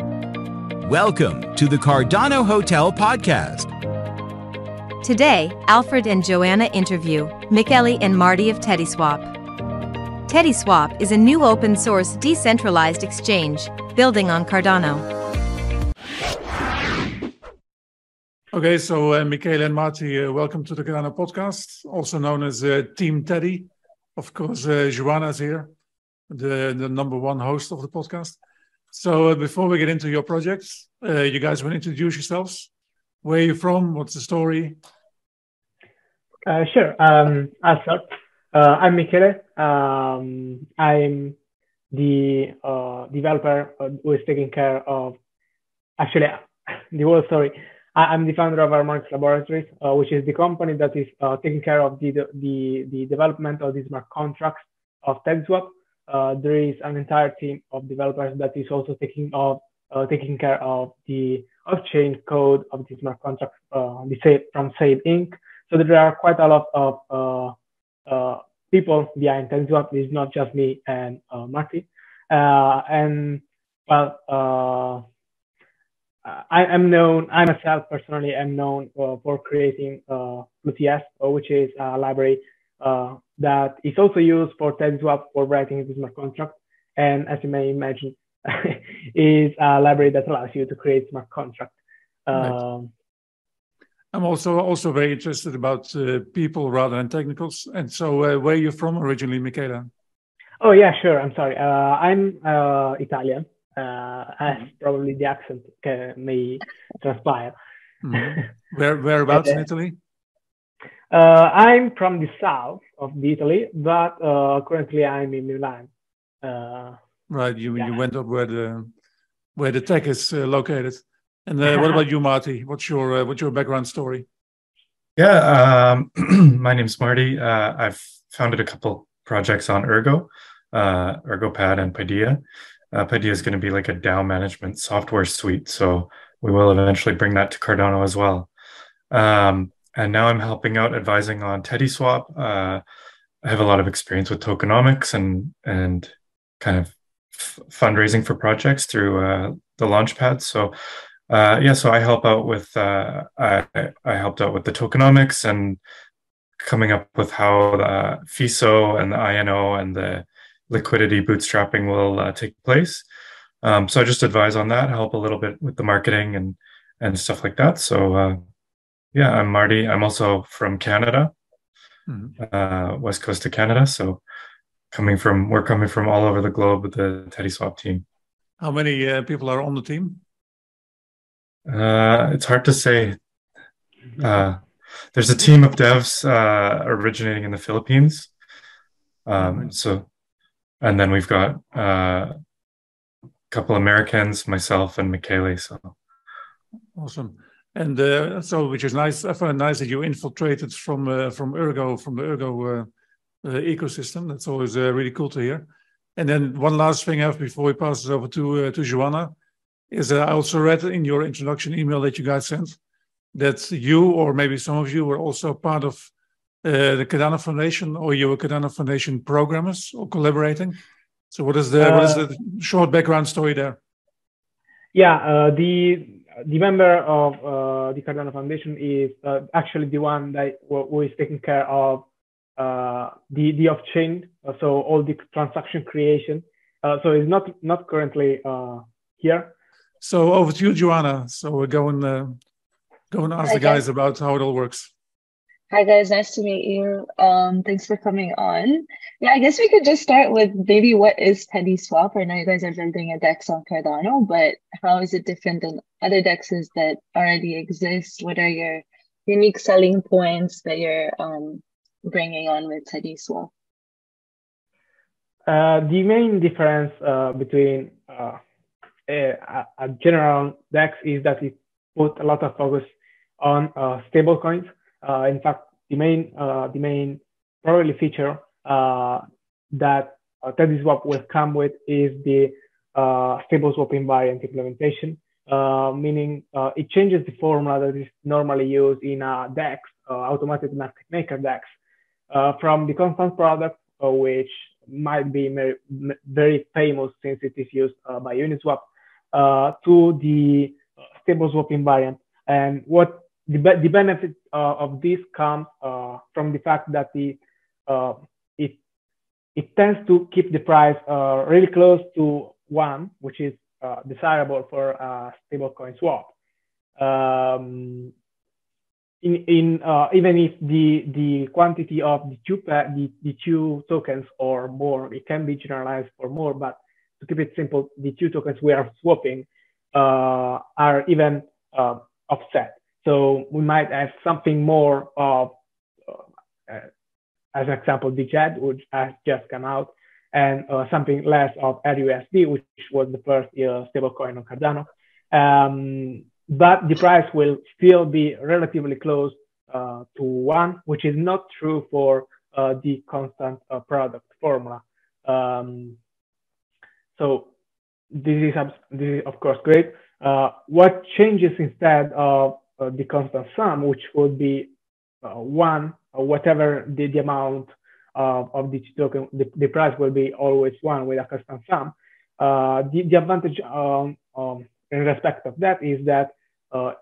Welcome to the Cardano Hotel podcast. Today, Alfred and Joanna interview Michele and Marty of TeddySwap. TeddySwap is a new open source decentralized exchange building on Cardano. Okay, so uh, Michele and Marty, uh, welcome to the Cardano podcast, also known as uh, Team Teddy. Of course, uh, Joanna is here, the, the number one host of the podcast. So uh, before we get into your projects, uh, you guys want to introduce yourselves? Where are you from? What's the story? Uh, sure. Um, I'll start. Uh, I'm Michele. Um, I'm the uh, developer who is taking care of, actually, the whole story. I, am the founder of Harmonics Laboratories, uh, which is the company that is taking care of the, the, the development of these smart contracts of TeddySwap uh, there is an entire team of developers that is also taking of uh, taking care of the off-chain code of the smart contracts uh, from SAIB Inc. So there are quite a lot of uh, uh, people behind TeddySwap. It's not just me and uh, Marty. and well, I am known. I myself personally am known for creating uh, which is a library uh, that is also used for TeddySwap for writing the smart contract. And as you may imagine, is a library that allows you to create smart contract. Um, I'm also also very interested about uh, people rather than technicals. And so, uh, where are you from originally, Michele? Oh yeah, sure. I'm sorry. Uh, I'm uh, Italian, uh, as mm-hmm. probably the accent may transpire. Mm-hmm. Where whereabouts in Italy? Uh, I'm from the south of Italy, but uh, currently I'm in Milan. Uh, right, you yeah. you went up where the where the tech is uh, located. And uh, what about you, Marty? What's your uh, what's your background story? Yeah, um, my name's Marty. I've founded a couple projects on Ergo, ErgoPad, and Paideia. Uh, Paideia is going to be like a DAO management software suite, so we will eventually bring that to Cardano as well. Um, and now I'm helping out advising on TeddySwap. Uh, I have a lot of experience with tokenomics and and kind of f- fundraising for projects through uh, the Launchpad. So uh, yeah, so I help out with uh, I, I helped out with the tokenomics and coming up with how the FISO and the INO and the liquidity bootstrapping will uh, take place. Um, so I just advise on that, help a little bit with the marketing and and stuff like that. So uh, yeah, I'm Marty. I'm also from Canada, mm-hmm. uh, west coast of Canada. So coming from, we're coming from all over the globe with the Teddy Swap team. How many uh, people are on the team? Uh, it's hard to say. Uh, there's a team of devs uh, originating in the Philippines. Um, so, and then we've got uh, a couple Americans, myself and Michele. So awesome. And uh, so, which is nice. I find nice that you infiltrated from uh, from Ergo, from the Ergo uh, uh ecosystem. That's always uh, really cool to hear. And then one last thing I have before we pass it over to uh, to Joanna is I also read in your introduction email that you guys sent that you or maybe some of you were also part of the Cardano Foundation or you were Cardano Foundation programmers or collaborating. So what is the what is the short background story there? Yeah, the the member of uh, the Cardano Foundation is uh, actually the one that who is taking care of uh, the the off chain, uh, so all the transaction creation. Uh, so it's not not currently uh, here. So over to you, Joanna. So we're going go and ask the guys about how it all works. Hi guys, nice to meet you. Um, thanks for coming on. Yeah, I guess we could just start with maybe what is Teddy Swap? I know you guys are building a DEX on Cardano, but how is it different than other DEXs that already exist? What are your unique selling points that you're um, bringing on with TeddySwap? Uh, the main difference uh, between uh, a, a, general DEX is that it put a lot of focus on uh, stable coins in fact, the main uh, the main probably feature uh, that uh, TeddySwap will come with is the uh, stable swap invariant implementation, uh, meaning uh, it changes the formula that is normally used in a DEX, uh, automated market maker DEX, uh, from the constant product, uh, which might be very, very famous since it is used uh, by Uniswap, uh, to the stable swap invariant. And what the, the benefit uh, of this comes uh, from the fact that the uh, it it tends to keep the price really close to one, which is desirable for a stablecoin swap. Um, in, in uh, even if the the quantity of the two the, the two tokens or more, it can be generalized for more, but to keep it simple, the two tokens we are swapping uh, are even uh, offset. So we might have something more of, uh, as an example, the DJED, which has just come out, and uh, something less of ARUSD, which was the first uh, stablecoin on Cardano. Um, but the price will still be relatively close uh, to one, which is not true for uh, the constant uh, product formula. Um, so this is, this is of course great. Uh, what changes instead of uh, the constant sum, which would be uh, one, or whatever the, the amount of the token, the, the, price will be always one with a constant sum. the, the advantage um, um, in respect of that is that uh,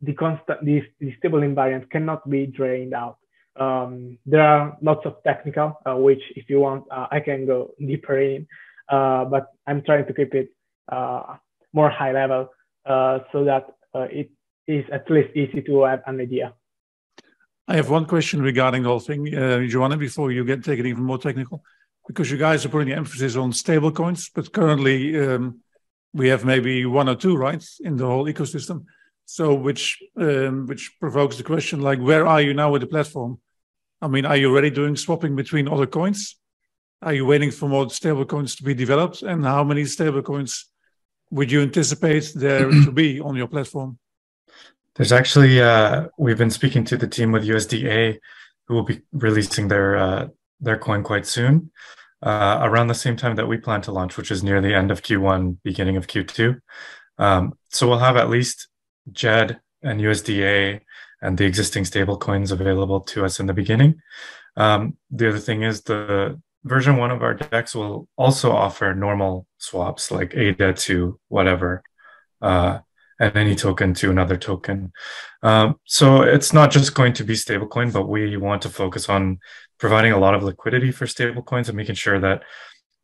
the constant, the, the, stable invariant cannot be drained out. Um, there are lots of technical, uh, which if you want, uh, I can go deeper in, uh, but I'm trying to keep it uh, more high level uh, so that it is at least easy to have an idea. I have one question regarding the whole thing, uh, Joanna, before you get taken even more technical, because you guys are putting the emphasis on stable coins, but currently um, we have maybe one or two, right, in the whole ecosystem. So which um, which provokes the question, like, where are you now with the platform? I mean, are you already doing swapping between other coins? Are you waiting for more stable coins to be developed? And how many stable coins would you anticipate there to be on your platform? There's actually uh, we've been speaking to the team with USDA, who will be releasing their uh, their coin quite soon, uh, around the same time that we plan to launch, which is near the end of Q1, beginning of Q2. Um, so we'll have at least DJED and USDA and the existing stable coins available to us in the beginning. Um, the other thing is the version one of our DEX will also offer normal swaps like ADA to whatever, uh, and any token to another token. Um, so it's not just going to be stablecoin, but we want to focus on providing a lot of liquidity for stablecoins and making sure that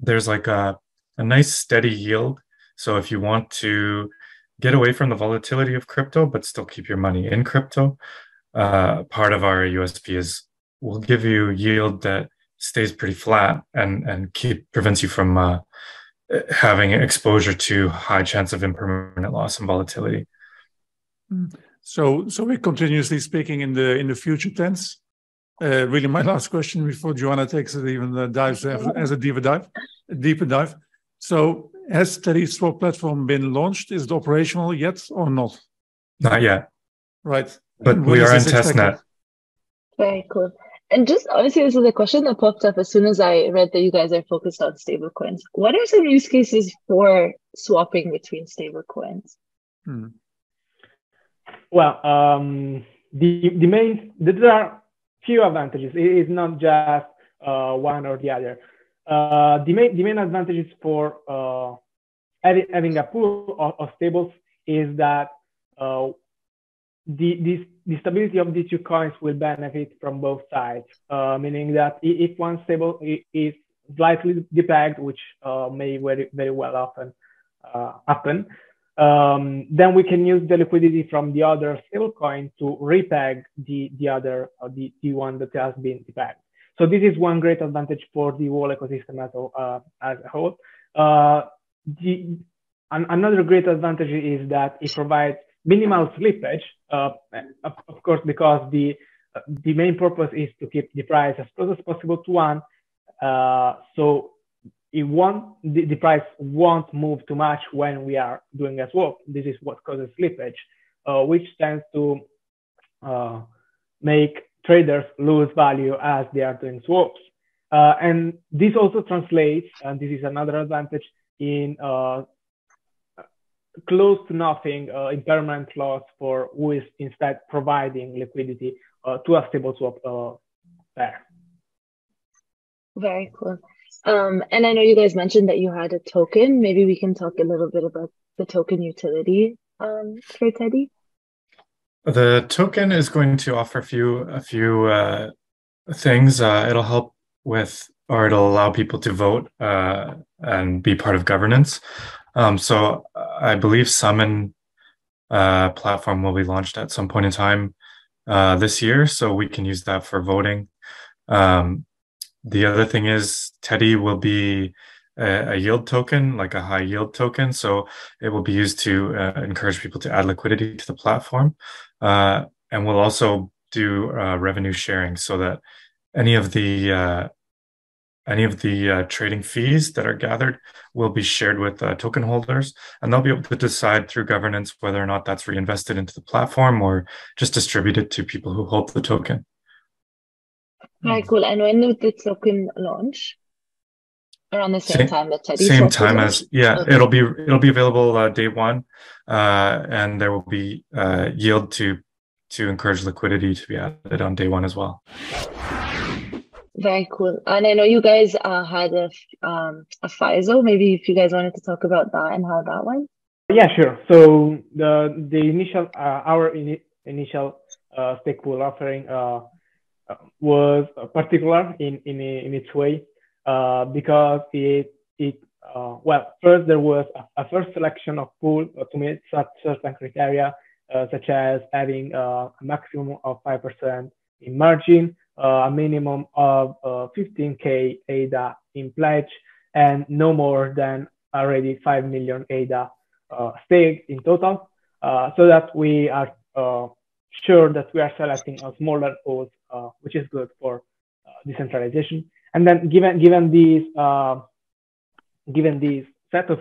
there's like a, a nice steady yield. So if you want to get away from the volatility of crypto, but still keep your money in crypto. Uh, part of our USP is will give you yield that stays pretty flat and and keep prevents you from uh, having exposure to high chance of impermanent loss and volatility. Mm. So, so we're continuously speaking in the in the future tense. Uh, really, my last question before Joanna takes it even uh, dives as a deeper dive, a deeper dive. So, has teddy Swap platform been launched? Is it operational yet or not? Not yet. Right. But we are in testnet. Very cool. And just honestly, this is a question that popped up as soon as I read that you guys are focused on stablecoins. What are some use cases for swapping between stablecoins? Hmm. Well, um, the the main there are few advantages. It is not just uh, one or the other. Uh, the main the main advantages for uh, having a pool of, of, stables is that uh, the, the, the stability of the two coins will benefit from both sides, uh, meaning that if one stable is slightly depegged, which uh, may very very well often happen, um, then we can use the liquidity from the other stablecoin to repeg the the other the, the one that has been depegged. So this is one great advantage for the whole ecosystem as a, uh, as a whole. Uh, the, an, another great advantage is that it provides minimal slippage, uh, of, course, because the, the main purpose is to keep the price as close as possible to one. Uh, so it won't, the, the, price won't move too much when we are doing a swap. This is what causes slippage, uh, which tends to uh, make traders lose value as they are doing swaps. Uh, and this also translates, and this is another advantage in uh, close to nothing uh, impermanent loss for who is instead providing liquidity uh, to a stable swap uh, pair. Very cool. Um, and I know you guys mentioned that you had a token. Maybe we can talk a little bit about the token utility um, for Teddy. The token is going to offer a few a few uh, things. Uh, it'll help with, or it'll allow people to vote uh, and be part of governance. Um, so I believe Summon uh, platform will be launched at some point in time uh, this year, so we can use that for voting. Um, the other thing is Teddy will be a, a, yield token, like a high yield token. So it will be used to uh, encourage people to add liquidity to the platform. Uh, and we'll also do uh, revenue sharing so that any of the uh, any of the uh, trading fees that are gathered will be shared with uh, token holders, and they'll be able to decide through governance whether or not that's reinvested into the platform or just distributed to people who hold the token. Right, cool. And when the token launch? Around the same, same time that Teddy. Same time as yeah, okay. it'll be it'll be available uh, day one, uh, and there will be uh, yield to to encourage liquidity to be added on day one as well. Very cool. And I know you guys uh, had a um, a FISO. Maybe if you guys wanted to talk about that and how that went. Yeah, sure. So the the initial uh, our in, initial uh, stake pool offering uh, was particular in in, in its way uh, because it it uh, well first there was a, a, first selection of pool to meet such certain criteria uh, such as having uh, a maximum of five percent in margin, a minimum of 15k ADA in pledge, and no more than already 5 million ADA stake in total, so that we are sure that we are selecting a smaller pools, uh, which is good for uh, decentralization. And then given given these uh, given these set of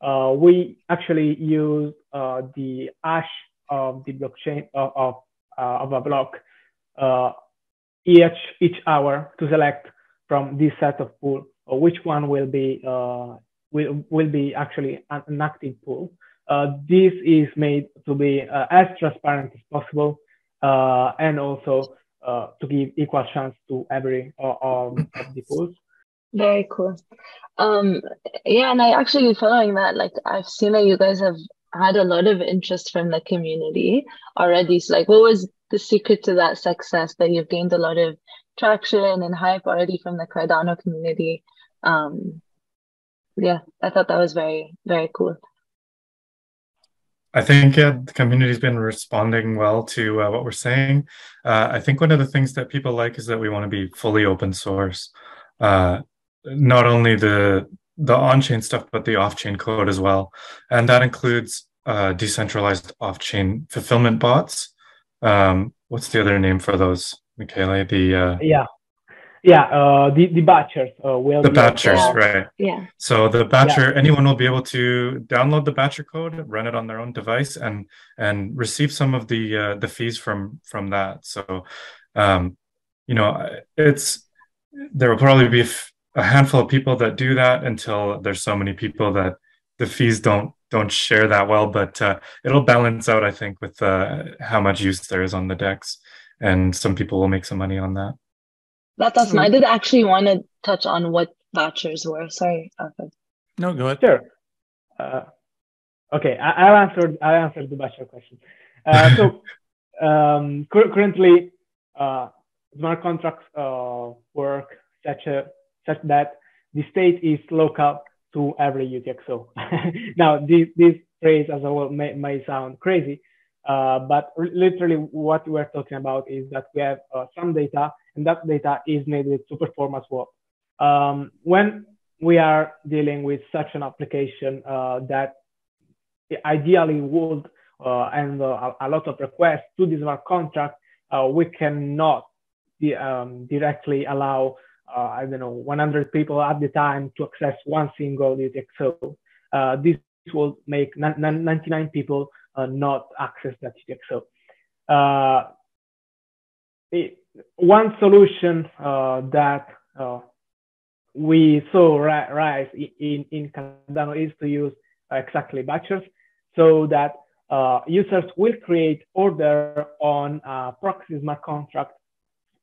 uh, we actually use uh, the hash of the blockchain of of, uh, of a block each each hour to select from this set of pool which one will be will will be actually an, active pool. Uh, this is made to be uh, as transparent as possible uh, and also to give equal chance to every um, of the pools. Very cool. Um, yeah, and I actually following that, like I've seen that you guys have had a lot of interest from the community already. So, like, what was the secret to that success that you've gained a lot of traction and hype already from the Cardano community? Um, yeah, I thought that was very, very cool. I think yeah, the community's been responding well to uh, what we're saying. Uh, I think one of the things that people like is that we want to be fully open source, uh, not only the the on-chain stuff, but the off-chain code as well, and that includes uh, decentralized off-chain fulfillment bots. Um, what's the other name for those, Michele? The uh, yeah, yeah, uh, the the batchers uh, will the batchers, yeah. right? Yeah. So the batcher, yeah. anyone will be able to download the batcher code, run it on their own device, and and receive some of the uh, the fees from from that. So, um, you know, it's there will probably be a handful of people that do that until there's so many people that the fees don't don't share that well. But uh, it'll balance out, I think, with uh, how much use there is on the DEX, and some people will make some money on that. That's awesome. I did actually want to touch on what vouchers were. Sorry, Alfred. No, go ahead. Sure. Uh, okay, I, will answer. I'll answer the batcher question. Uh, so um, currently, uh, smart contracts uh, work such a such that the state is local to every UTXO. now, this this phrase as a whole may, may sound crazy, uh, but literally what we're talking about is that we have uh, some data and that data is needed to perform as well. Um, when we are dealing with such an application uh, that ideally would uh, and uh, a lot of requests to the smart contract, uh, we cannot um, directly allow, I don't know, 100 people at the time to access one single UTXO. this will make 99 people uh, not access that UTXO. Uh, it, one solution uh, that we saw ri rise in, in Cardano is to use exactly batchers so that uh, users will create order on a proxy smart contract,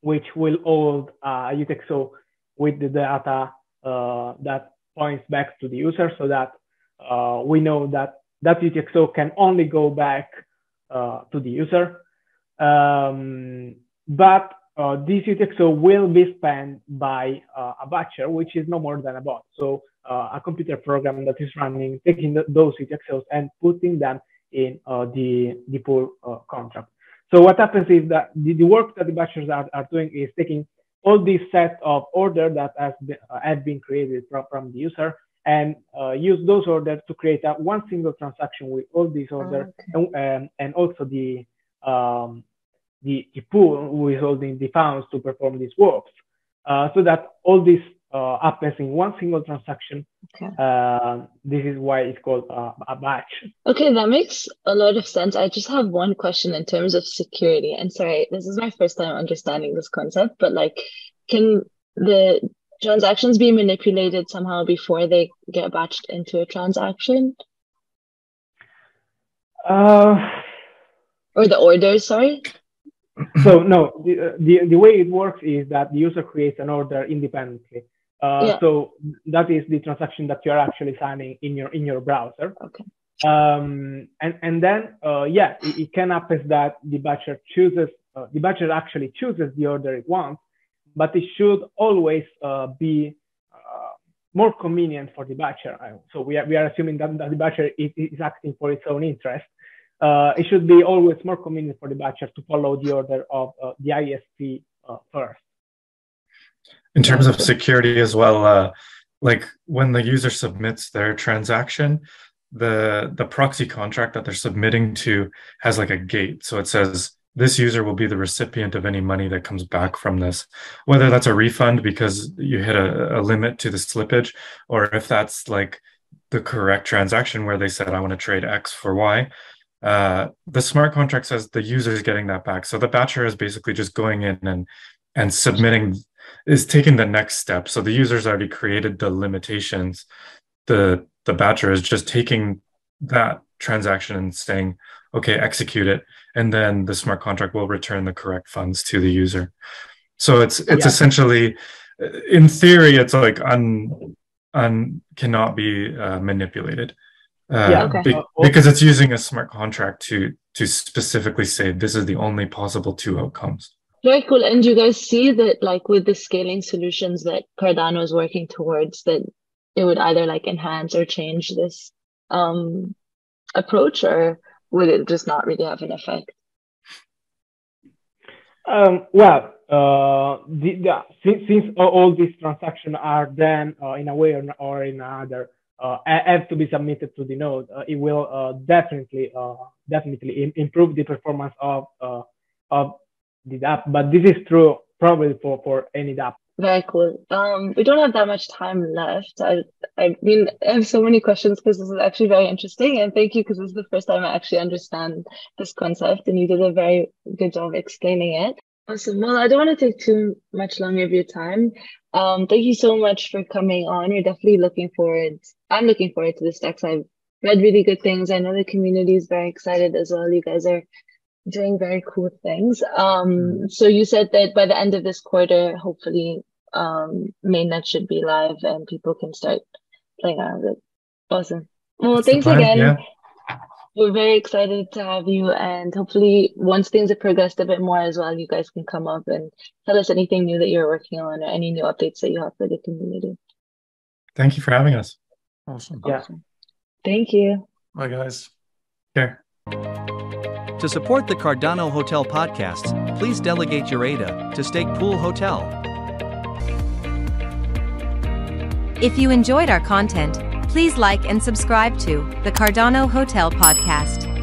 which will hold a UTXO with the data uh, that points back to the user so that uh, we know that that UTXO can only go back uh, to the user. Um, but uh, this UTXO will be spent by uh, a batcher, which is no more than a bot. So uh, a computer program that is running, taking the, those UTXOs and putting them in uh, the, the uh, contract. So what happens is that the, the work that the batchers are, are doing is taking all these set of order that has been, uh, been created from, from the user and uh, use those orders to create a one single transaction with all these orders oh, okay. and, um, and also the, um, the, the pool who is holding the funds to perform these works. Uh, so that all this uh, happens in one single transaction. Okay. Uh, this is why it's called uh, a batch. Okay, that makes a lot of sense. I just have one question in terms of security. And sorry, this is my first time understanding this concept, but like, can the transactions be manipulated somehow before they get batched into a transaction? Uh, or the orders, sorry? So no, the, the, the way it works is that the user creates an order independently. Uh, yeah. So that is the transaction that you're actually signing in your in your browser. Okay. Um, and and then uh, yeah, it, it, can happen that the batcher chooses uh, the batcher actually chooses the order it wants, but it should always uh, be uh, more convenient for the batcher. So we are, we are assuming that, that the batcher is, is, acting for its own interest. Uh, it should be always more convenient for the batcher to follow the order of uh, the ISP uh, first. In terms of security as well, uh, like when the user submits their transaction, the the proxy contract that they're submitting to has like a gate. So it says this user will be the recipient of any money that comes back from this, whether that's a refund because you hit a, a limit to the slippage, or if that's like the correct transaction where they said, I want to trade X for Y. Uh, the smart contract says the user is getting that back. So the batcher is basically just going in and and submitting is taking the next step. So the user's already created the limitations. The the batcher is just taking that transaction and saying, okay, execute it, and then the smart contract will return the correct funds to the user. So it's it's yeah. essentially, in theory, it's like un un cannot be uh, manipulated. Uh, yeah, okay. be, because it's using a smart contract to to specifically say this is the only possible two outcomes. Very cool. And do you guys see that like with the scaling solutions that Cardano is working towards that it would either like enhance or change this um approach or would it just not really have an effect? Um, well, uh, the, the, since, since, all these transactions are then uh, in a way or, or in another uh, have to be submitted to the node, uh, it will uh, definitely uh, definitely improve the performance of of the dApp. But this is true probably for for any dApp. Very cool. Um, we don't have that much time left. I, I mean, I have so many questions because this is actually very interesting. And thank you because this is the first time I actually understand this concept, and you did a very good job explaining it. Awesome. Well, I don't want to take too much longer of your time. Um, thank you so much for coming on. We're definitely looking forward. I'm looking forward to this next. I've read really good things. I know the community is very excited as well. You guys are doing very cool things. Um, mm-hmm. so you said that by the end of this quarter, hopefully, um, mainnet should be live and people can start playing around with it. Awesome. Well, That's thanks again. Yeah. We're very excited to have you, and hopefully, once things have progressed a bit more as well, you guys can come up and tell us anything new that you're working on or any new updates that you have for the community. Thank you for having us. Awesome. Yeah. Thank you. Bye, guys. Care. To support the Cardano Hotel podcasts, please delegate your ADA to Stake Pool Hotel. If you enjoyed our content, please like and subscribe to the Cardano Hotel podcast.